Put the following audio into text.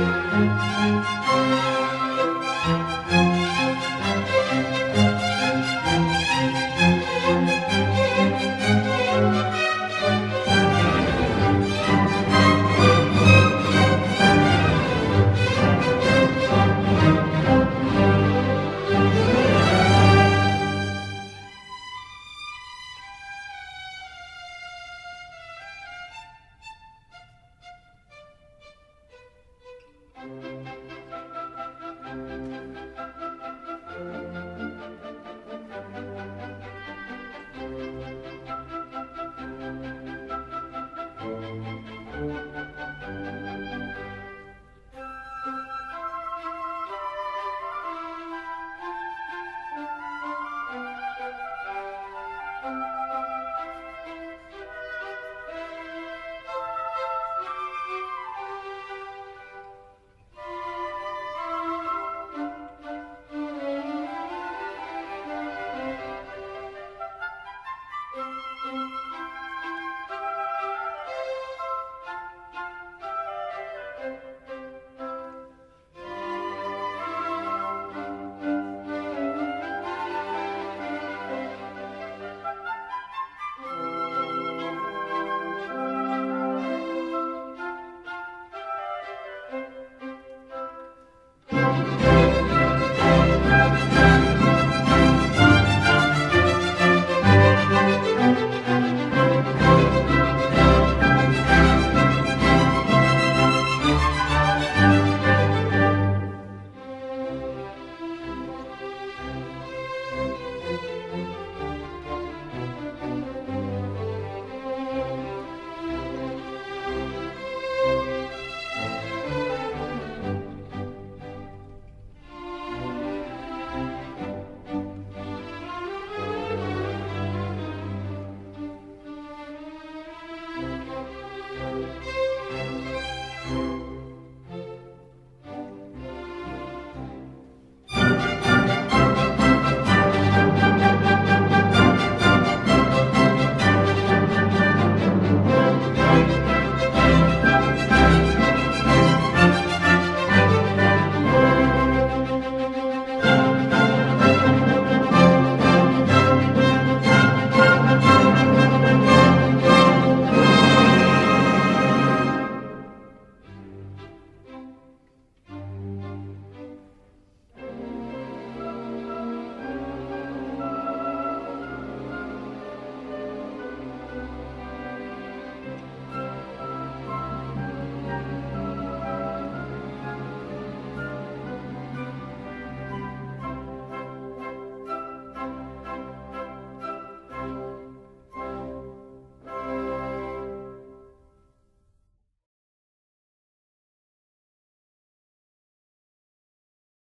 Música